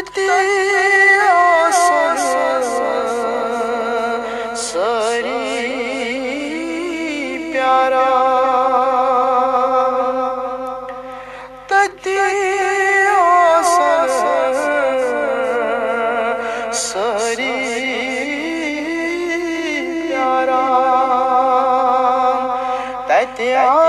تر سری تتی سری ت